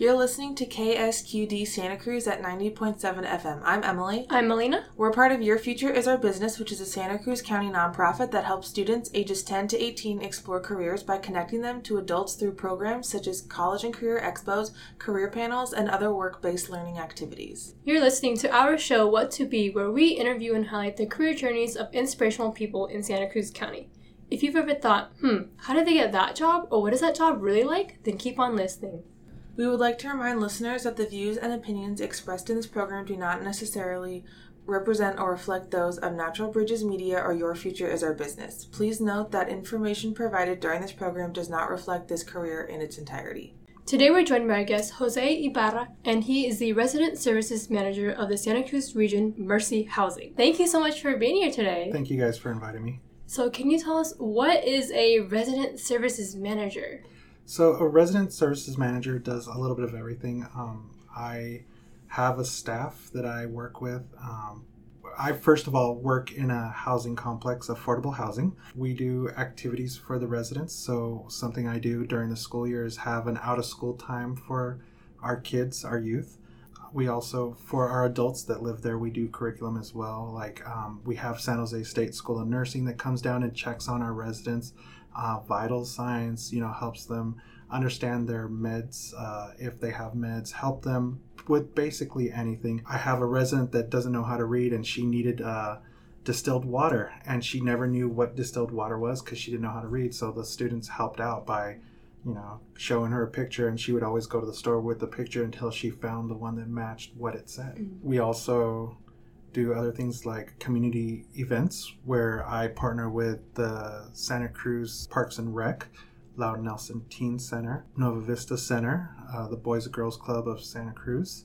You're listening to KSQD Santa Cruz at 90.7 FM. I'm Emily. I'm Melina. We're part of Your Future is Our Business, which is a Santa Cruz County nonprofit that helps students ages 10 to 18 explore careers by connecting them to adults through programs such as college and career expos, career panels, and other work based learning activities. You're listening to our show, What to Be, where we interview and highlight the career journeys of inspirational people in Santa Cruz County. If you've ever thought, hmm, how did they get that job, or what is that job really like, then keep on listening. We would like to remind listeners that the views and opinions expressed in this program do not necessarily represent or reflect those of Natural Bridges Media or Your Future is Our Business. Please note that information provided during this program does not reflect this career in its entirety. Today we're joined by our guest Jose Ibarra, and he is the Resident Services Manager of the Santa Cruz Region Mercy Housing. Thank you so much for being here today. Thank you guys for inviting me. So, can you tell us what is a Resident Services Manager? So, a resident services manager does a little bit of everything. Um, I have a staff that I work with. Um, I first of all work in a housing complex, affordable housing. We do activities for the residents. So, something I do during the school year is have an out of school time for our kids, our youth. We also, for our adults that live there, we do curriculum as well. Like um, we have San Jose State School of Nursing that comes down and checks on our residents uh, vital signs, you know, helps them understand their meds, uh, if they have meds, help them with basically anything. I have a resident that doesn't know how to read and she needed uh, distilled water and she never knew what distilled water was because she didn't know how to read. So the students helped out by, you know, showing her a picture and she would always go to the store with the picture until she found the one that matched what it said. Mm-hmm. We also do other things like community events where I partner with the Santa Cruz Parks and Rec, Louden Nelson Teen Center, Nueva Vista Center, uh, the Boys and Girls Club of Santa Cruz,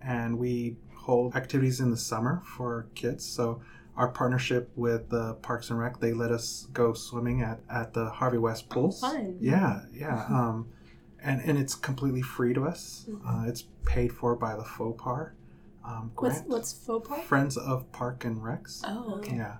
and we hold activities in the summer for kids. So our partnership with the Parks and Rec, they let us go swimming at, at the Harvey West pools. Fun. Yeah, yeah. Um, and, and it's completely free to us. Mm-hmm. Uh, it's paid for by the FOPAR um. What's, what's FOPAR? Friends of Park and Rex. Oh, okay. Yeah.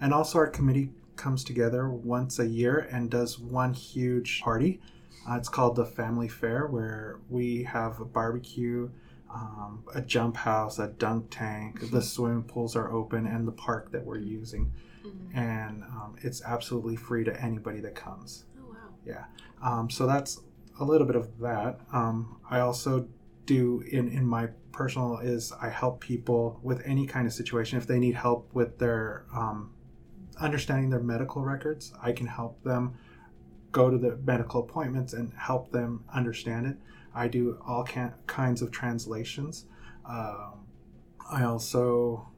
And also, our committee comes together once a year and does one huge party. Uh, it's called the Family Fair, where we have a barbecue, um, a jump house, a dunk tank, mm-hmm. the swimming pools are open, and the park that we're using. Mm-hmm. And um, it's absolutely free to anybody that comes. Oh, wow. Yeah. Um, so that's a little bit of that. Um, I also do in, in my personal is I help people with any kind of situation. If they need help with their um, understanding their medical records, I can help them go to the medical appointments and help them understand it. I do all can- kinds of translations. Uh, I also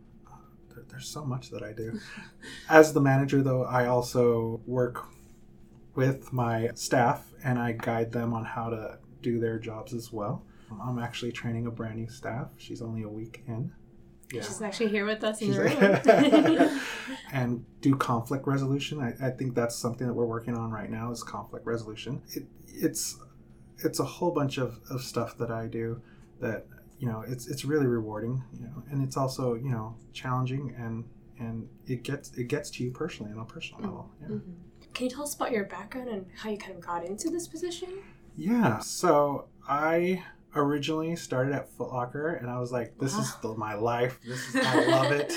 there's so much that I do. As the manager, though, I also work with my staff and I guide them on how to do their jobs as well. I'm actually training a brand new staff. She's only a week in. Yeah. She's actually here with us in the room. and do conflict resolution. I, I, think that's something that we're working on right now is conflict resolution. It, it's it's a whole bunch of, of stuff that I do that you know it's it's really rewarding you know and it's also you know challenging and and it gets it gets to you personally on a personal level yeah. mm-hmm. can you tell us about your background and how you kind of got into this position yeah so i originally started at Foot Locker, and I was like, "This is the, my life. This is I love it."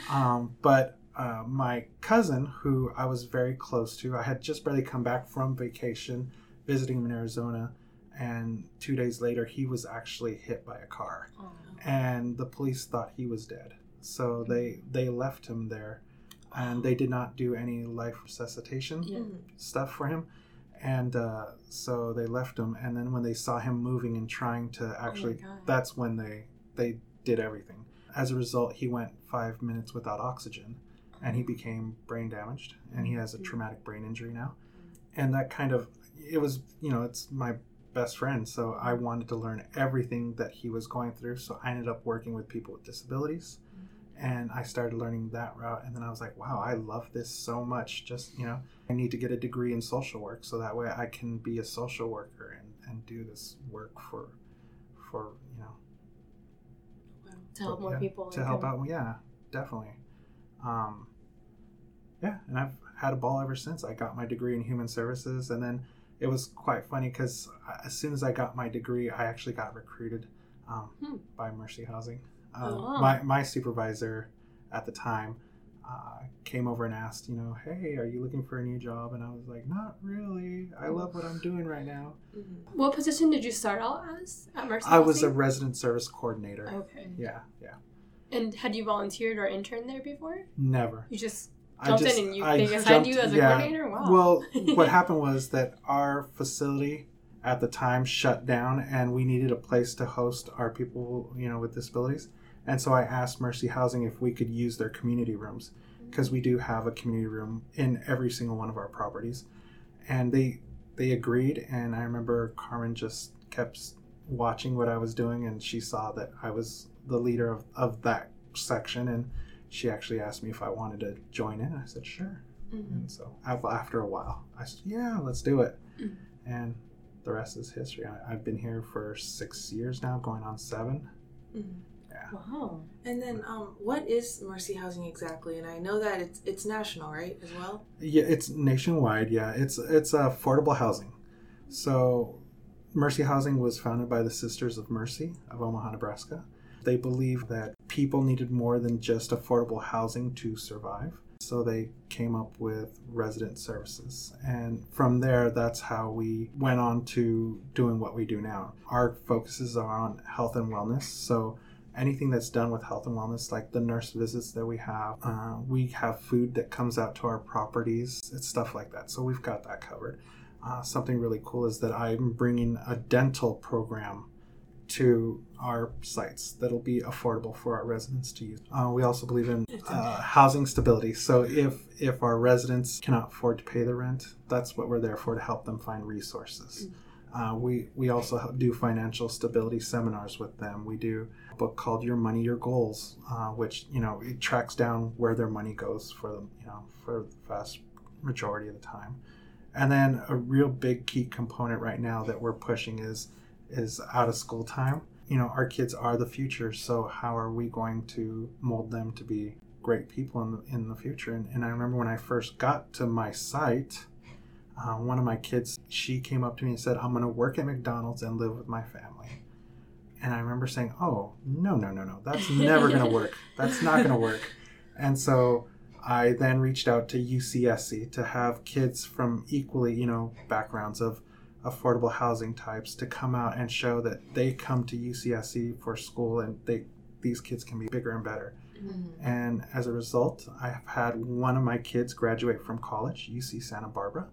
um, but uh, my cousin, who I was very close to, I had just barely come back from vacation, visiting him in Arizona, and two days later, he was actually hit by a car, oh, and the police thought he was dead. So they they left him there, and they did not do any life resuscitation yeah. stuff for him and uh, so they left him and then when they saw him moving and trying to oh actually oh that's when they they did everything. As a result he went five minutes without oxygen and he became brain damaged and he has a mm-hmm. traumatic brain injury now. And that kind of it was you know it's my best friend so i wanted to learn everything that he was going through so i ended up working with people with disabilities and I started learning that route. And then I was like, wow, I love this so much. Just, you know, I need to get a degree in social work so that way I can be a social worker and, and do this work for, for, you know, to help more yeah, people. To help out. Yeah, definitely. Um, yeah. And I've had a ball ever since I got my degree in human services. And then it was quite funny because as soon as I got my degree, I actually got recruited um, Hmm. by Mercy Housing. Um, Oh, my, my supervisor at the time uh, came over and asked, you know, hey, are you looking for a new job? And I was like, not really. I love what I'm doing right now. Mhm. What position did you start out as at Mercy? I was a resident service coordinator. Okay. Yeah, yeah. And had you volunteered or interned there before? Never. You just jumped just- in and you I they assigned you as a yeah. coordinator. Wow. Well, what happened was that our facility at the time shut down, and we needed a place to host our people, you know, with disabilities. And so I asked Mercy Housing if we could use their community rooms because we do have a community room in every single one of our properties, and they they agreed. And I remember Carmen just kept watching what I was doing, and she saw that I was the leader of, of that section, and she actually asked me if I wanted to join in. I said sure. Mhm. And so af- after a while, I said, "Yeah, let's do it." Mm. And the rest is history. I, I've been here for six years now, going on seven. Wow. And then, um, what is Mercy Housing exactly? And I know that it's it's national, right, as well. Yeah, it's nationwide. Yeah, it's it's affordable housing. So, Mercy Housing was founded by the Sisters of Mercy of Omaha, Nebraska. They believe that people needed more than just affordable housing to survive. So they came up with resident services. And from there, that's how we went on to doing what we do now. Our focuses are on health and wellness. So anything that's done with health and wellness, like the nurse visits that we have, uh, we have food that comes out to our properties. It's stuff like that. So we've got that covered. Uh, something really cool is that I'm bringing a dental program to our sites that'll be affordable for our residents to use. Uh, we also believe in uh, housing stability. So if if our residents cannot afford to pay the rent, that's what we're there for to help them find resources. Uh, we we also do financial stability seminars with them. We do book called Your Money, Your Goals, uh, which you know it tracks down where their money goes for the You know for the vast majority of the time. And then a real big key component right now that we're pushing is is out of school time. You know, our kids are the future, so how are we going to mold them to be great people in the, in the future? And, and I remember when I first got to my site, uh, one of my kids, she came up to me and said, I'm going to work at McDonald's and live with my family. And I remember saying, Oh, no, no, no, no, that's never going to work. That's not going to work. And so I then reached out to UCSC to have kids from equally, you know, backgrounds of affordable housing types to come out and show that they come to UCSC for school and they these kids can be bigger and better. Mm-hmm. And as a result, I have had one of my kids graduate from college, UC Santa Barbara,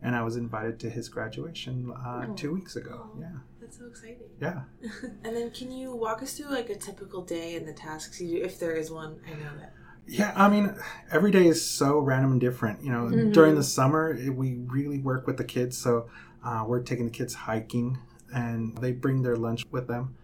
and I was invited to his graduation uh, Oh. two weeks ago. Oh. Yeah, That's so exciting. yeah. and then, can you walk us through like a typical day and the tasks you do, if there is one? I know that. Yeah, I mean, every day is so random and different. You know, Mhm. during the summer, it, we really work with the kids. So uh, we're taking the kids hiking, and they bring their lunch with them,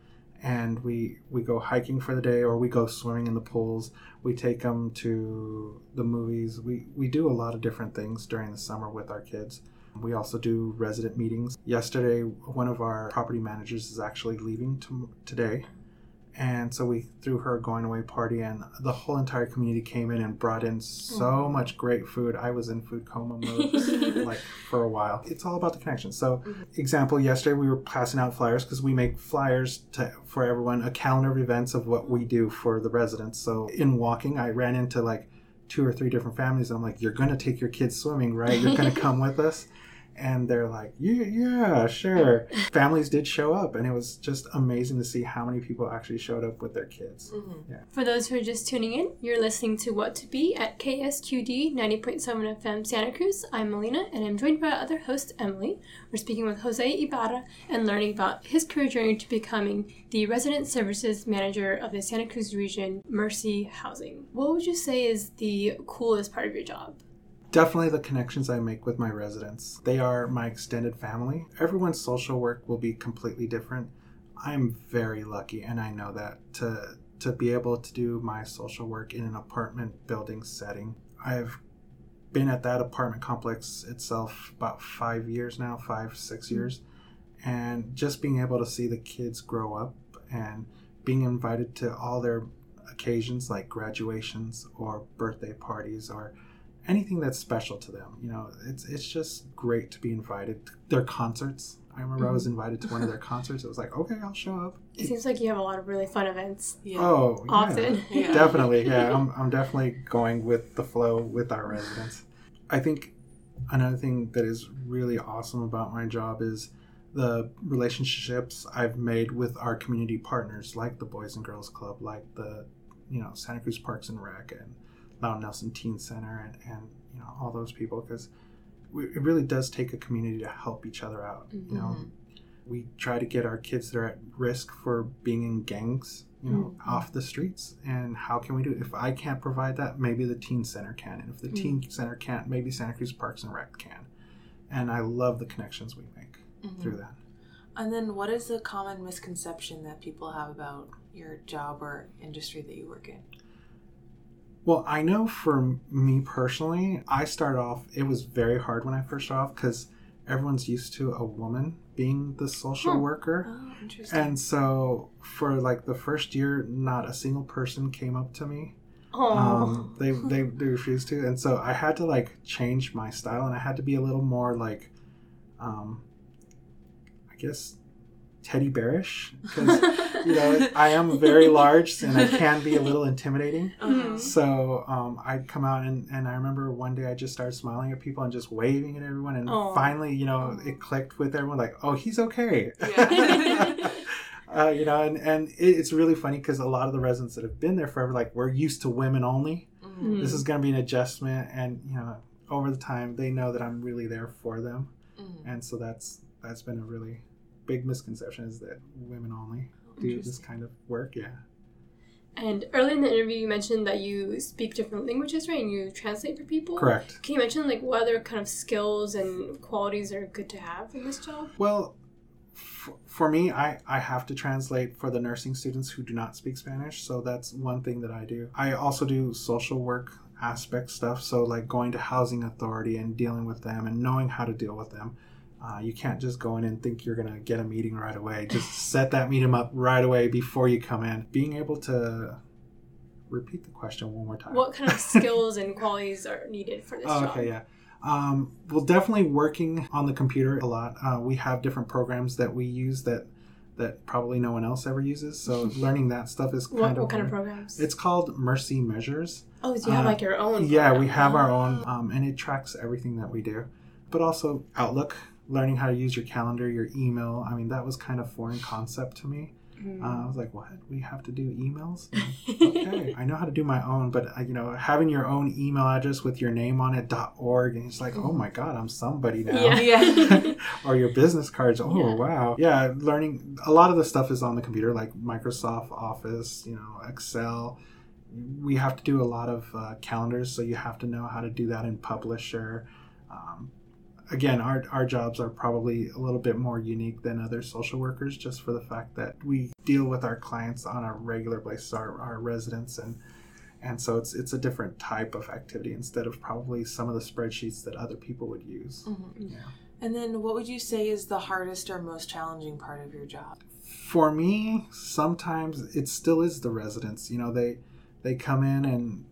and we we go hiking for the day, or we go swimming in the pools. We take them to the movies. We we do a lot of different things during the summer with our kids. We also do resident meetings. Yesterday, one of our property managers is actually leaving to, today. And so we threw her a going away party, and the whole entire community came in and brought in so mm. much great food. I was in food coma mode like for a while. It's all about the connection. So, mm-hmm. example, yesterday we were passing out flyers because we make flyers to, for everyone, a calendar of events of what we do for the residents. So, in walking, I ran into like two or three different families. And I'm like, "You're gonna take your kids swimming, right? You're gonna come with us." And they're like, yeah, yeah, sure. Families did show up, and it was just amazing to see how many people actually showed up with their kids. Mm-hmm. For those who are just tuning in, you're listening to What to Be at KSQD 90.7 FM Santa Cruz. I'm Melina, and I'm joined by our other host, Emily. We're speaking with Jose Ibarra and learning about his career journey to becoming the Resident Services Manager of the Santa Cruz region, Mercy Housing. What would you say is the coolest part of your job? Definitely the connections I make with my residents. They are my extended family. Everyone's social work will be completely different. I'm very lucky, and I know that to to be able to do my social work in an apartment building setting. I've been at that apartment complex itself about five years now, five six hmm. years, and just being able to see the kids grow up and being invited to all their occasions like graduations or birthday parties or anything that's special to them. You know, it's it's just great to be invited. Their concerts. I remember I was mm-hmm. invited to one of their concerts. It was like, okay, I'll show up. It seems like you have a lot of really fun events. Yeah. Oh, yeah. Often. Yeah. definitely. Yeah, I'm I'm definitely going with the flow with our residents. I think another thing that is really awesome about my job is the relationships I've made with our community partners, like the Boys and Girls Club, like the you know Santa Cruz Parks and Rec and Louden Nelson Teen Center, and and you know all those people because it really does take a community to help each other out. You know, Mhm. we try to get our kids that are at risk for being in gangs, you know, Mhm. off the streets. And how can we do it? If I can't provide that, maybe the teen center can. And if the teen center can't, maybe Santa Cruz Parks and Rec can. And I love the connections we make Mhm. through that. And then, what is the common misconception that people have about your job or industry that you work in? Well, I know for me personally, I started off, it was very hard when I first started off because everyone's used to a woman being the social Hmm. worker. Oh, interesting. And so for like the first year, not a single person came up to me. Oh. Um, they, they they refused to, and so I had to like change my style, and I had to be a little more like, um, I guess, teddy bearish because you know I am very large and I can be a little intimidating. Uh-huh. So um, I'd come out and, and I remember one day I just started smiling at people and just waving at everyone, and Aw. finally, you know, it clicked with everyone like, oh, he's okay. Yeah. uh, you know, and and it, it's really funny because a lot of the residents that have been there forever, like, we're used to women only. Mhm. This is going to be an adjustment, and you know, over the time, they know that I'm really there for them, Mhm. and so that's that's been a really big misconception is that women only do this kind of work. Yeah. And earlier in the interview, you mentioned that you speak different languages, right? And you translate for people. Correct. Can you mention like what other kind of skills and qualities are good to have in this job? Well, f- for me, I, I have to translate for the nursing students who do not speak Spanish. So that's one thing that I do. I also do social work aspect stuff. So, like going to housing authority and dealing with them and knowing how to deal with them. Uh, you can't just go in and think you're going to get a meeting right away. Just set that meeting up right away before you come in. Being able to repeat the question one more time. What kind of skills and qualities are needed for this Oh, job? okay, yeah. Um, well, definitely working on the computer a lot. Uh, we have different programs that we use that that probably no one else ever uses. So learning that stuff is kind What, of what kind of programs? It's called Mercy Measures. oh, so you have uh, like your own. Yeah, we have our own, Oh. um, and it tracks everything that we do. But also Outlook, learning how to use your calendar, your email. I mean, that was kind of foreign concept to me. Mm. Uh, I was like, what? We have to do emails? okay, I know how to do my own, but uh, you know, having your own email address with your name on it .org, and it's like, oh my god, I'm somebody now. Yeah. Yeah. or your business cards. Oh Yeah. wow, yeah. Learning a lot of the stuff is on the computer, like Microsoft Office, you know, Excel. We have to do a lot of uh, calendars, so you have to know how to do that in Publisher. Um, again, our, our jobs are probably a little bit more unique than other social workers just for the fact that we deal with our clients on a regular basis, our, our residents, and and so it's it's a different type of activity instead of probably some of the spreadsheets that other people would use. Mhm. Yeah. And then, what would you say is the hardest or most challenging part of your job? For me, sometimes it still is the residents. You know, they they come in and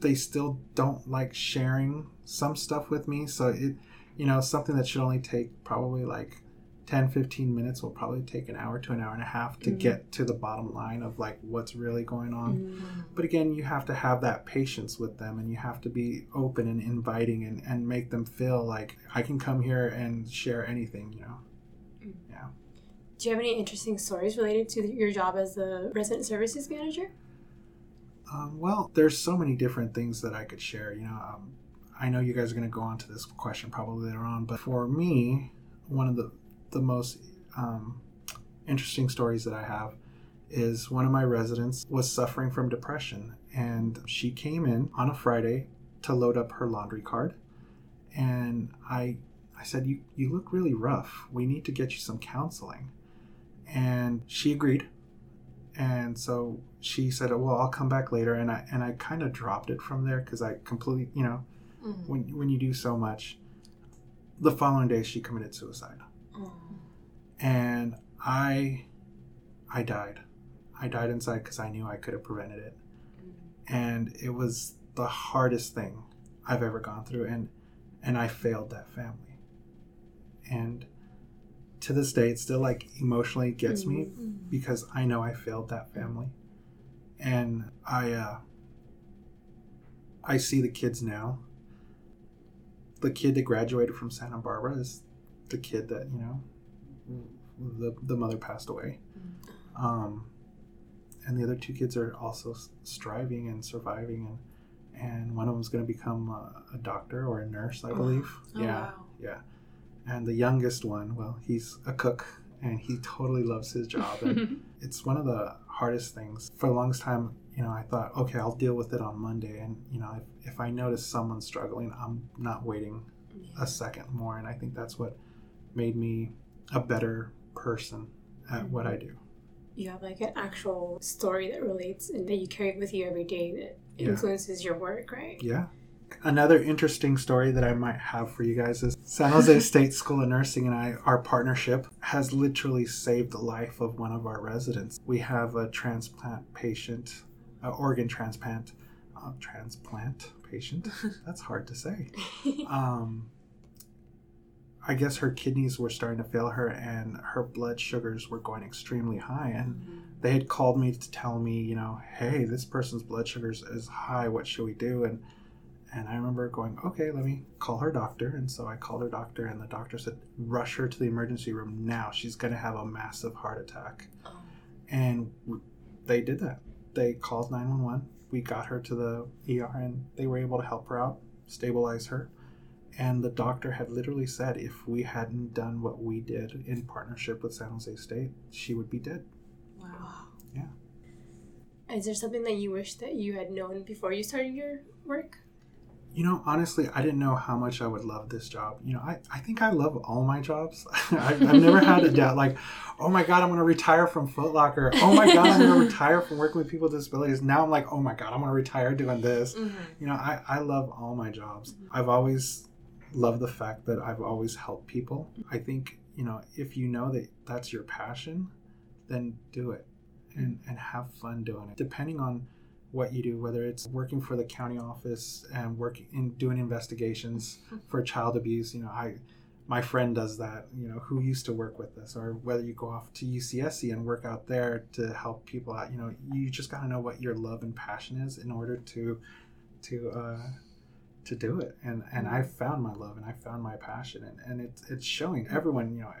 they still don't like sharing some stuff with me. So it, you know, something that should only take probably like 10, 15 minutes will probably take an hour to an hour and a half to Mhm. get to the bottom line of like what's really going on. Mm. But again, you have to have that patience with them and you have to be open and inviting and, and make them feel like I can come here and share anything, you know. Yeah. Do you have any interesting stories related to your job as the resident services manager? Um, well, there's so many different things that I could share. You know, um, I know you guys are going to go on to this question probably later on, but for me, one of the the most um, interesting stories that I have is one of my residents was suffering from depression, and she came in on a Friday to load up her laundry card, and I I said, "You you look really rough. We need to get you some counseling," and she agreed. And so she said well i'll come back later. And i and i kind of dropped it from there because i completely you know Mhm. when when you do so much the following day she committed suicide. And i i died. I died inside because i knew i could have prevented it. And it was the hardest thing I've ever gone through, and and I failed that family, and to this day, it still like emotionally gets me because I know I failed that family, and I uh, I see the kids now. The kid that graduated from Santa Barbara is the kid that you know the the mother passed away, um, and the other two kids are also striving and surviving, and and one of them's going to become a, a doctor or a nurse, I believe. Oh, yeah, wow. yeah. And the youngest one, well, he's a cook, and he totally loves his job, and it's one of the hardest things. For the longest time, you know, I thought, okay, I'll deal with it on Monday, and you know, if, if I notice someone struggling, I'm not waiting a second more, and I think that's what made me a better person at what I mm-hmm. do. you have like an actual story that relates and that you carry with you every day that Yeah. influences your work, right? Yeah. Another interesting story that I might have for you guys is San Jose State School of Nursing and I, our partnership has literally saved the life of one of our residents. We have a transplant patient, an organ transplant, uh, transplant patient. That's hard to say. Um, I guess her kidneys were starting to fail her and her blood sugars were going extremely high. And they had called me to tell me, you know, hey, this person's blood sugars is high. What should we do? And and I remember going, okay, let me call her doctor. And so I called her doctor, and the doctor said, rush her to the emergency room now. She's going to have a massive heart attack. Oh. And they did that. They called 911. We got her to the ER, and they were able to help her out, stabilize her. And the doctor had literally said if we hadn't done what we did in partnership with San Jose State, she would be dead. Wow. Yeah. Is there something that you wish that you had known before you started your work? You know, honestly, I didn't know how much I would love this job. You know, I, I think I love all my jobs. I've, I've never had a doubt like, oh my God, I'm going to retire from Foot Locker. Oh my God, I'm going to retire from working with people with disabilities. Now I'm like, oh my God, I'm going to retire doing this. Mm-hmm. You know, I, I love all my jobs. Mm-hmm. I've always loved the fact that I've always helped people. Mm-hmm. I think, you know, if you know that that's your passion, then do it and, mm-hmm. and have fun doing it. Depending on what you do, whether it's working for the county office and working in doing investigations for child abuse, you know, I my friend does that, you know, who used to work with us, or whether you go off to UCSC and work out there to help people out, you know, you just got to know what your love and passion is in order to to uh, to do it. And and I found my love and I found my passion, and, and it's it's showing. Everyone, you know,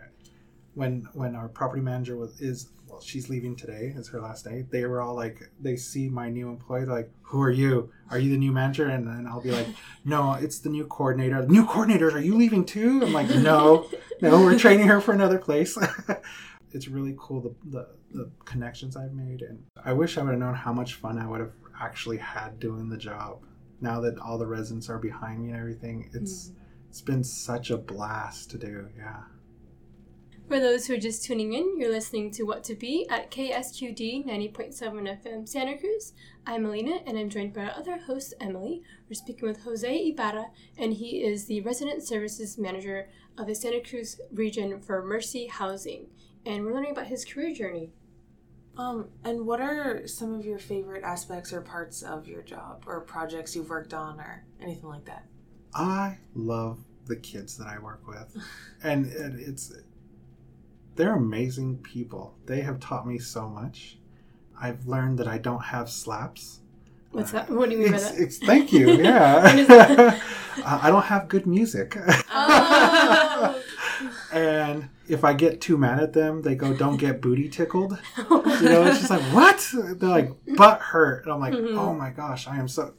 when when our property manager was is well, she's leaving today. It's her last day. They were all like, they see my new employee, like, "Who are you? Are you the new manager?" And then I'll be like, "No, it's the new coordinator." New coordinators, are you leaving too? I'm like, "No, no, we're training her for another place." it's really cool the, the the connections I've made, and I wish I would have known how much fun I would have actually had doing the job. Now that all the residents are behind me and everything, it's mm. it's been such a blast to do. Yeah. For those who are just tuning in, you're listening to What to Be at KSQD 90.7 FM Santa Cruz. I'm Melina, and I'm joined by our other host, Emily. We're speaking with Jose Ibarra, and he is the Resident Services Manager of the Santa Cruz region for Mercy Housing. And we're learning about his career journey. Um, and what are some of your favorite aspects or parts of your job or projects you've worked on or anything like that? I love the kids that I work with, and, and it's they're amazing people. They have taught me so much. I've learned that I don't have slaps. What's that? What do you mean by that? it's- thank you. Yeah, What is that? Uh, I don't have good music. Oh. and if I get too mad at them, they go, "Don't get booty tickled." You know, it's just like what? They're like butt hurt, and I'm like, Mhm. oh my gosh, I am so.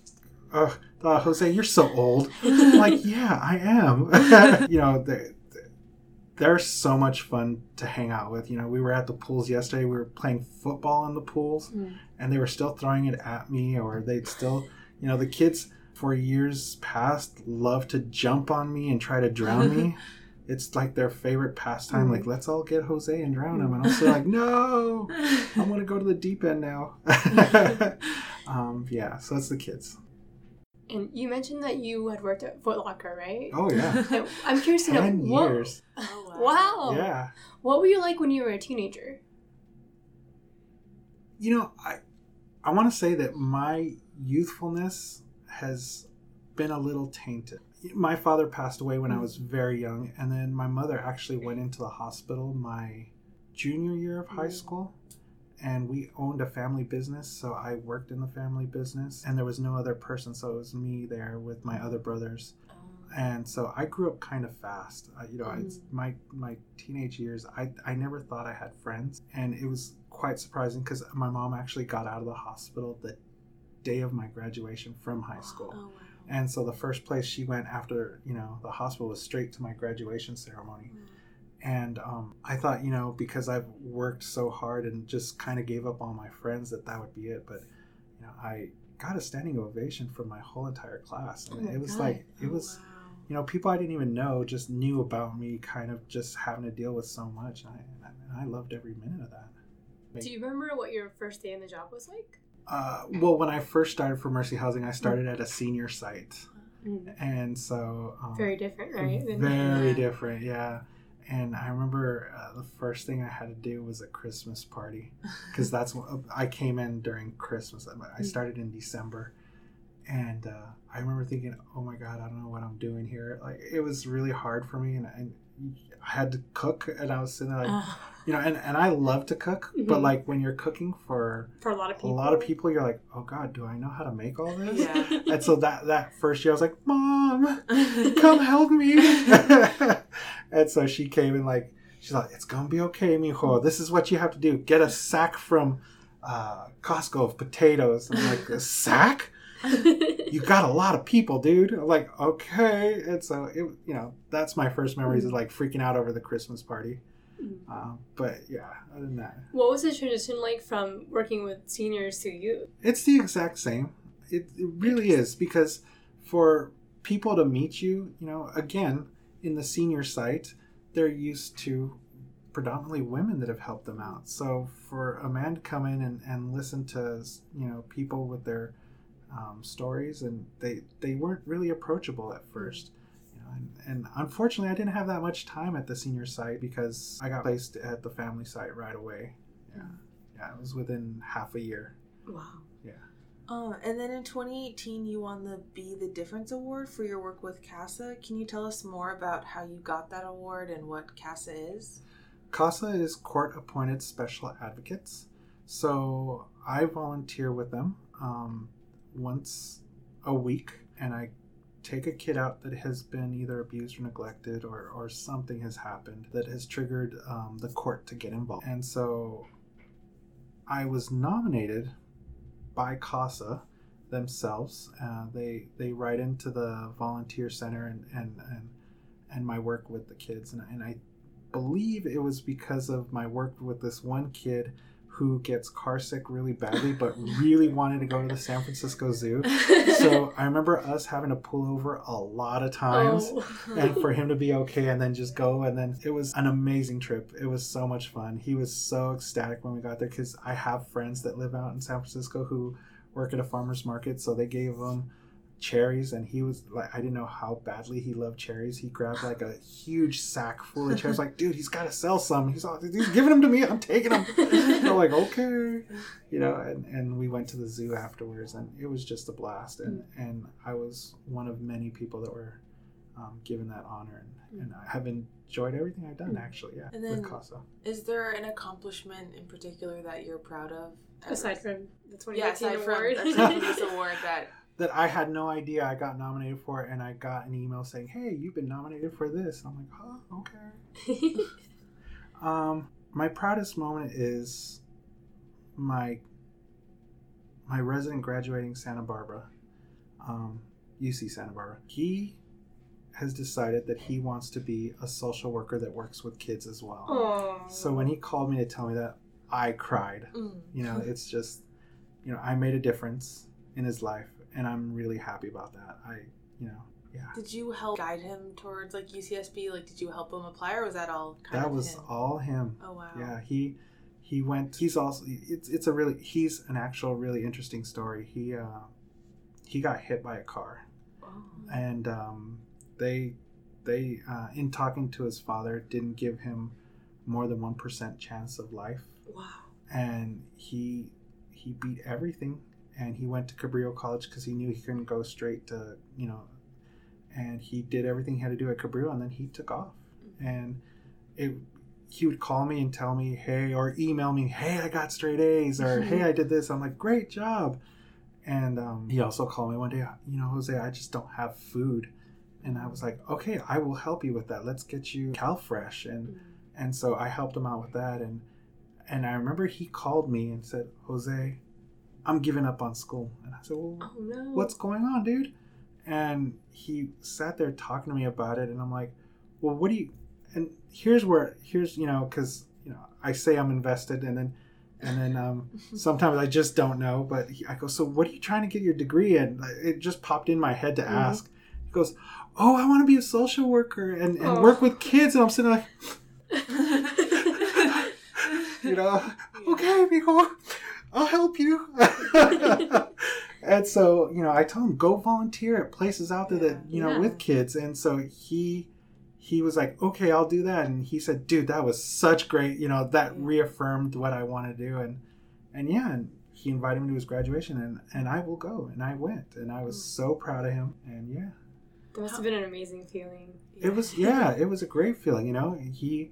Ugh, uh, Jose, you're so old. I'm like, yeah, I am. you know, they, they're so much fun to hang out with. You know, we were at the pools yesterday. We were playing football in the pools, Mm. and they were still throwing it at me, or they'd still, you know, the kids for years past love to jump on me and try to drown me. It's like their favorite pastime. Mm. Like, let's all get Jose and drown him. And I'm still like, no, I want to go to the deep end now. um, yeah, so it's the kids. And you mentioned that you had worked at Foot Locker, right? Oh, yeah. I'm curious to know Ten what, years. Oh, Wow. Yeah. What were you like when you were a teenager? You know, I I want to say that my youthfulness has been a little tainted. My father passed away when I was very young, and then my mother actually went into the hospital my junior year of high Mm. school. And we owned a family business, so I worked in the family business, and there was no other person, so it was me there with my other brothers and so I grew up kind of fast. Uh, you know, I, Mhm. my my teenage years, I I never thought I had friends, and it was quite surprising because my mom actually got out of the hospital the day of my graduation from high school, Oh wow. and so the first place she went after you know the hospital was straight to my graduation ceremony. Mm. And um, I thought, you know, because I've worked so hard and just kind of gave up on my friends, that that would be it. But you know, I got a standing ovation from my whole entire class, and Oh it was God. like it Oh, was wow. you know, people I didn't even know just knew about me, kind of just having to deal with so much. And I, and I loved every minute of that. Do you remember what your first day in the job was like? Uh, well, when I first started for Mercy Housing, I started at a senior site, and so um, Very different, right? Very Yeah. different, yeah. And I remember uh, the first thing I had to do was a Christmas party because that's what I came in during Christmas. I- I started in December, and uh, I remember thinking, "Oh my God, I don't know what I'm doing here." Like it was really hard for me, and, and I had to cook, and I was sitting there like, Ah, you know, and, and I love to cook, but Mhm. like when you're cooking for for a lot of people, a lot of people, you're like, "Oh God, do I know how to make all this?" Yeah. And so that that first year, I was like, "Mom, come help me. and so she came and like she's like, It's gonna be okay, mijo. This is what you have to do. Get a sack from uh, Costco of potatoes. And I'm like, a sack? You got a lot of people, dude. I'm like, okay. And so it you know, that's my first memories of like freaking out over the Christmas party. Mm. Um, but yeah, other than that. what was the transition like from working with seniors to you? It's the exact same. It, it really is because for people to meet you, you know, again, in the senior site, they're used to predominantly women that have helped them out. So for a man to come in and, and listen to, you know, people with their um, stories and they, they weren't really approachable at first. You know, and, and unfortunately, I didn't have that much time at the senior site because I got placed at the family site right away. Yeah. Yeah, it was within half a year. Wow. Um, and then in 2018, you won the Be the Difference Award for your work with CASA. Can you tell us more about how you got that award and what CASA is? CASA is court appointed special advocates. So I volunteer with them um, once a week and I take a kid out that has been either abused or neglected or, or something has happened that has triggered um, the court to get involved. And so I was nominated by CASA themselves. Uh, they they write into the volunteer center and and and, and my work with the kids, and, and I believe it was because of my work with this one kid who gets car sick really badly, but really wanted to go to the San Francisco Zoo. So I remember us having to pull over a lot of times Oh. and for him to be okay and then just go and then it was an amazing trip it was so much fun he was so ecstatic when we got there because i have friends that live out in san francisco who work at a farmer's market so they gave him cherries and he was like i didn't know how badly he loved cherries. He grabbed like a huge sack full of cherries like dude he's got to sell some. He's all he's giving them to me. I'm taking them we're like okay. You know and, and we went to the zoo afterwards and it was just a blast and and i was one of many people that were um, given that honor and, and i have enjoyed everything i've done actually yeah And then- with casa. Is there an accomplishment in particular that you're proud of? aside from the 2018 yeah, aside from, award. aside from this award that that i had no idea i got nominated for and i got an email saying hey you've been nominated for this i'm like oh okay Um, my proudest moment is my my resident graduating Santa Barbara, um, UC Santa Barbara. He has decided that he wants to be a social worker that works with kids as well. Aw. So when he called me to tell me that, I cried. mm, You know, it's just, you know, I made a difference in his life, and I'm really happy about that. I, you know, yeah. did you help guide him towards like UCSB? Like, did you help him apply, or was that all kind That was him? all him. Oh wow. Yeah, he he went. He's also it's it's a really he's an actual really interesting story. He uh, he got hit by a car, Oh. and um, they they uh, in talking to his father didn't give him more than one percent chance of life, Wow. and he he beat everything and he went to Cabrillo College because he knew he couldn't go straight to you know, and he did everything he had to do at Cabrillo, and then he took off, and it. He would call me and tell me, "Hey," or email me, "Hey, I got straight A's," or "Hey, I did this." I'm like, "Great job!" And um, he also called me one day, you know, Jose, I just don't have food, and I was like, "Okay, I will help you with that. Let's get you CalFresh," and and so I helped him out with that, and and I remember he called me and said, "Jose, I'm giving up on school," and I said, "Well, Oh no. what's going on, dude?" And he sat there talking to me about it, and I'm like, "Well, what do you?" And here's where here's you know because you know I say I'm invested, and then and then um, sometimes I just don't know. But he, I go, "So what are you trying to get your degree in?" It just popped in my head to Mhm. ask. He goes, "Oh, I want to be a social worker and, and Oh. work with kids," and I'm sitting like, you know, okay, mijo, I'll help you. and so, you know, I told him go volunteer at places out there that you know Yeah. with kids, and so he he was like, okay, I'll do that, and he said, dude, that was such great, you know, that Yeah. reaffirmed what I want to do, and and yeah, and he invited me to his graduation, and and I will go, and I went, and I was hmm. so proud of him, and yeah. That must have been an amazing feeling. It was yeah, it was a great feeling. You know, he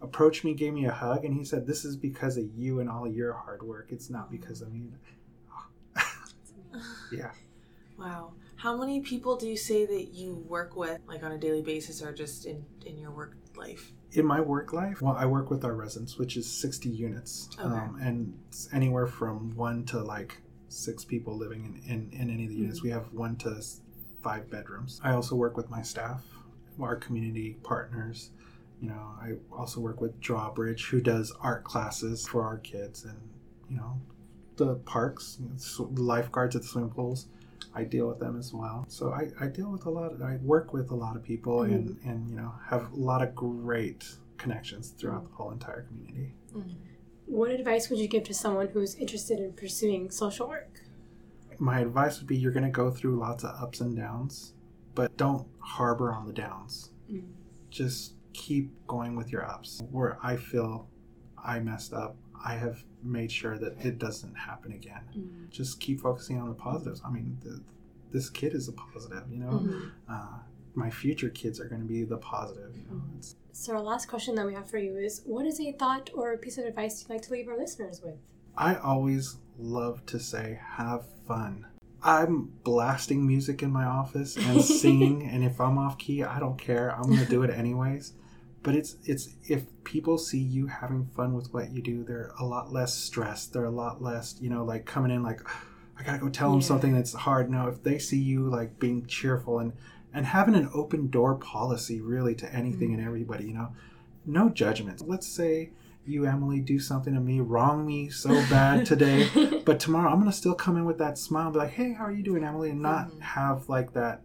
approached me, gave me a hug, and he said, "This is because of you and all your hard work. It's not because of me." Yeah, Wow. How many people do you say that you work with, like on a daily basis, or just in in your work life? in my work life, well, I work with our residents, which is sixty units, Okay. um, and it's anywhere from one to like six people living in in, in any of the units. We have one to five bedrooms. I also work with my staff, our community partners. You know, I also work with Drawbridge, who does art classes for our kids, and you know, the parks, you know, sw- the lifeguards at the swimming pools. I deal with them as well. So I, I deal with a lot. Of, I work with a lot of people, and and you know, have a lot of great connections throughout the whole entire community. What advice would you give to someone who's interested in pursuing social work? My advice would be: you're going to go through lots of ups and downs, but don't harbor on the downs. Mm. Just keep going with your ups. Where I feel I messed up, I have made sure that it doesn't happen again. Mm. Just keep focusing on the positives. I mean, the, this kid is a positive. You know, Mhm. uh, my future kids are going to be the positive. You know, it's, So, our last question that we have for you is What is a thought or a piece of advice you'd like to leave our listeners with? I always love to say, have fun. I'm blasting music in my office and singing, and if I'm off key, I don't care. I'm gonna do it anyways. But it's it's if people see you having fun with what you do, they're a lot less stressed. They're a lot less, you know, like coming in like, I gotta go tell them Yeah. something that's hard. No, if they see you like being cheerful and and having an open door policy really to anything and everybody, you know, no judgments. Let's say you Emily do something to me, wrong me so bad today. But tomorrow I'm gonna still come in with that smile, and be like, "Hey, how are you doing, Emily?" And not Mhm. have like that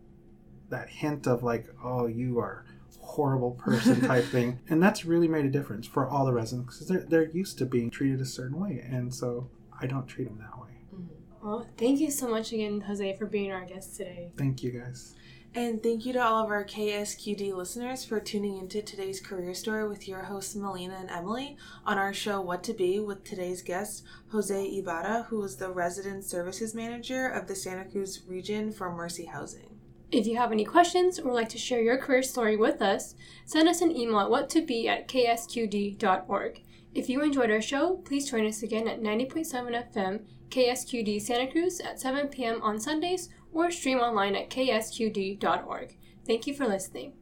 that hint of like, "Oh, you are horrible person" type thing. And that's really made a difference for all the residents because they're they're used to being treated a certain way, and so I don't treat them that way. Mm-hmm. well, thank you so much again, Jose, for being our guest today. Thank you, guys. And thank you to all of our KSQD listeners for tuning into today's career story with your hosts Melina and Emily on our show What to Be with today's guest Jose Ibarra, who is the resident services manager of the Santa Cruz region for Mercy Housing. If you have any questions or like to share your career story with us, send us an email at whattobee at ksqd.org. If you enjoyed our show, please join us again at 90.7 FM, KSQD Santa Cruz at 7 p.m. on Sundays or stream online at ksqd.org. Thank you for listening.